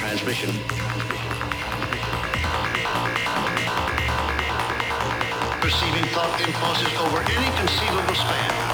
transmission. Perceiving thought impulses over any conceivable span.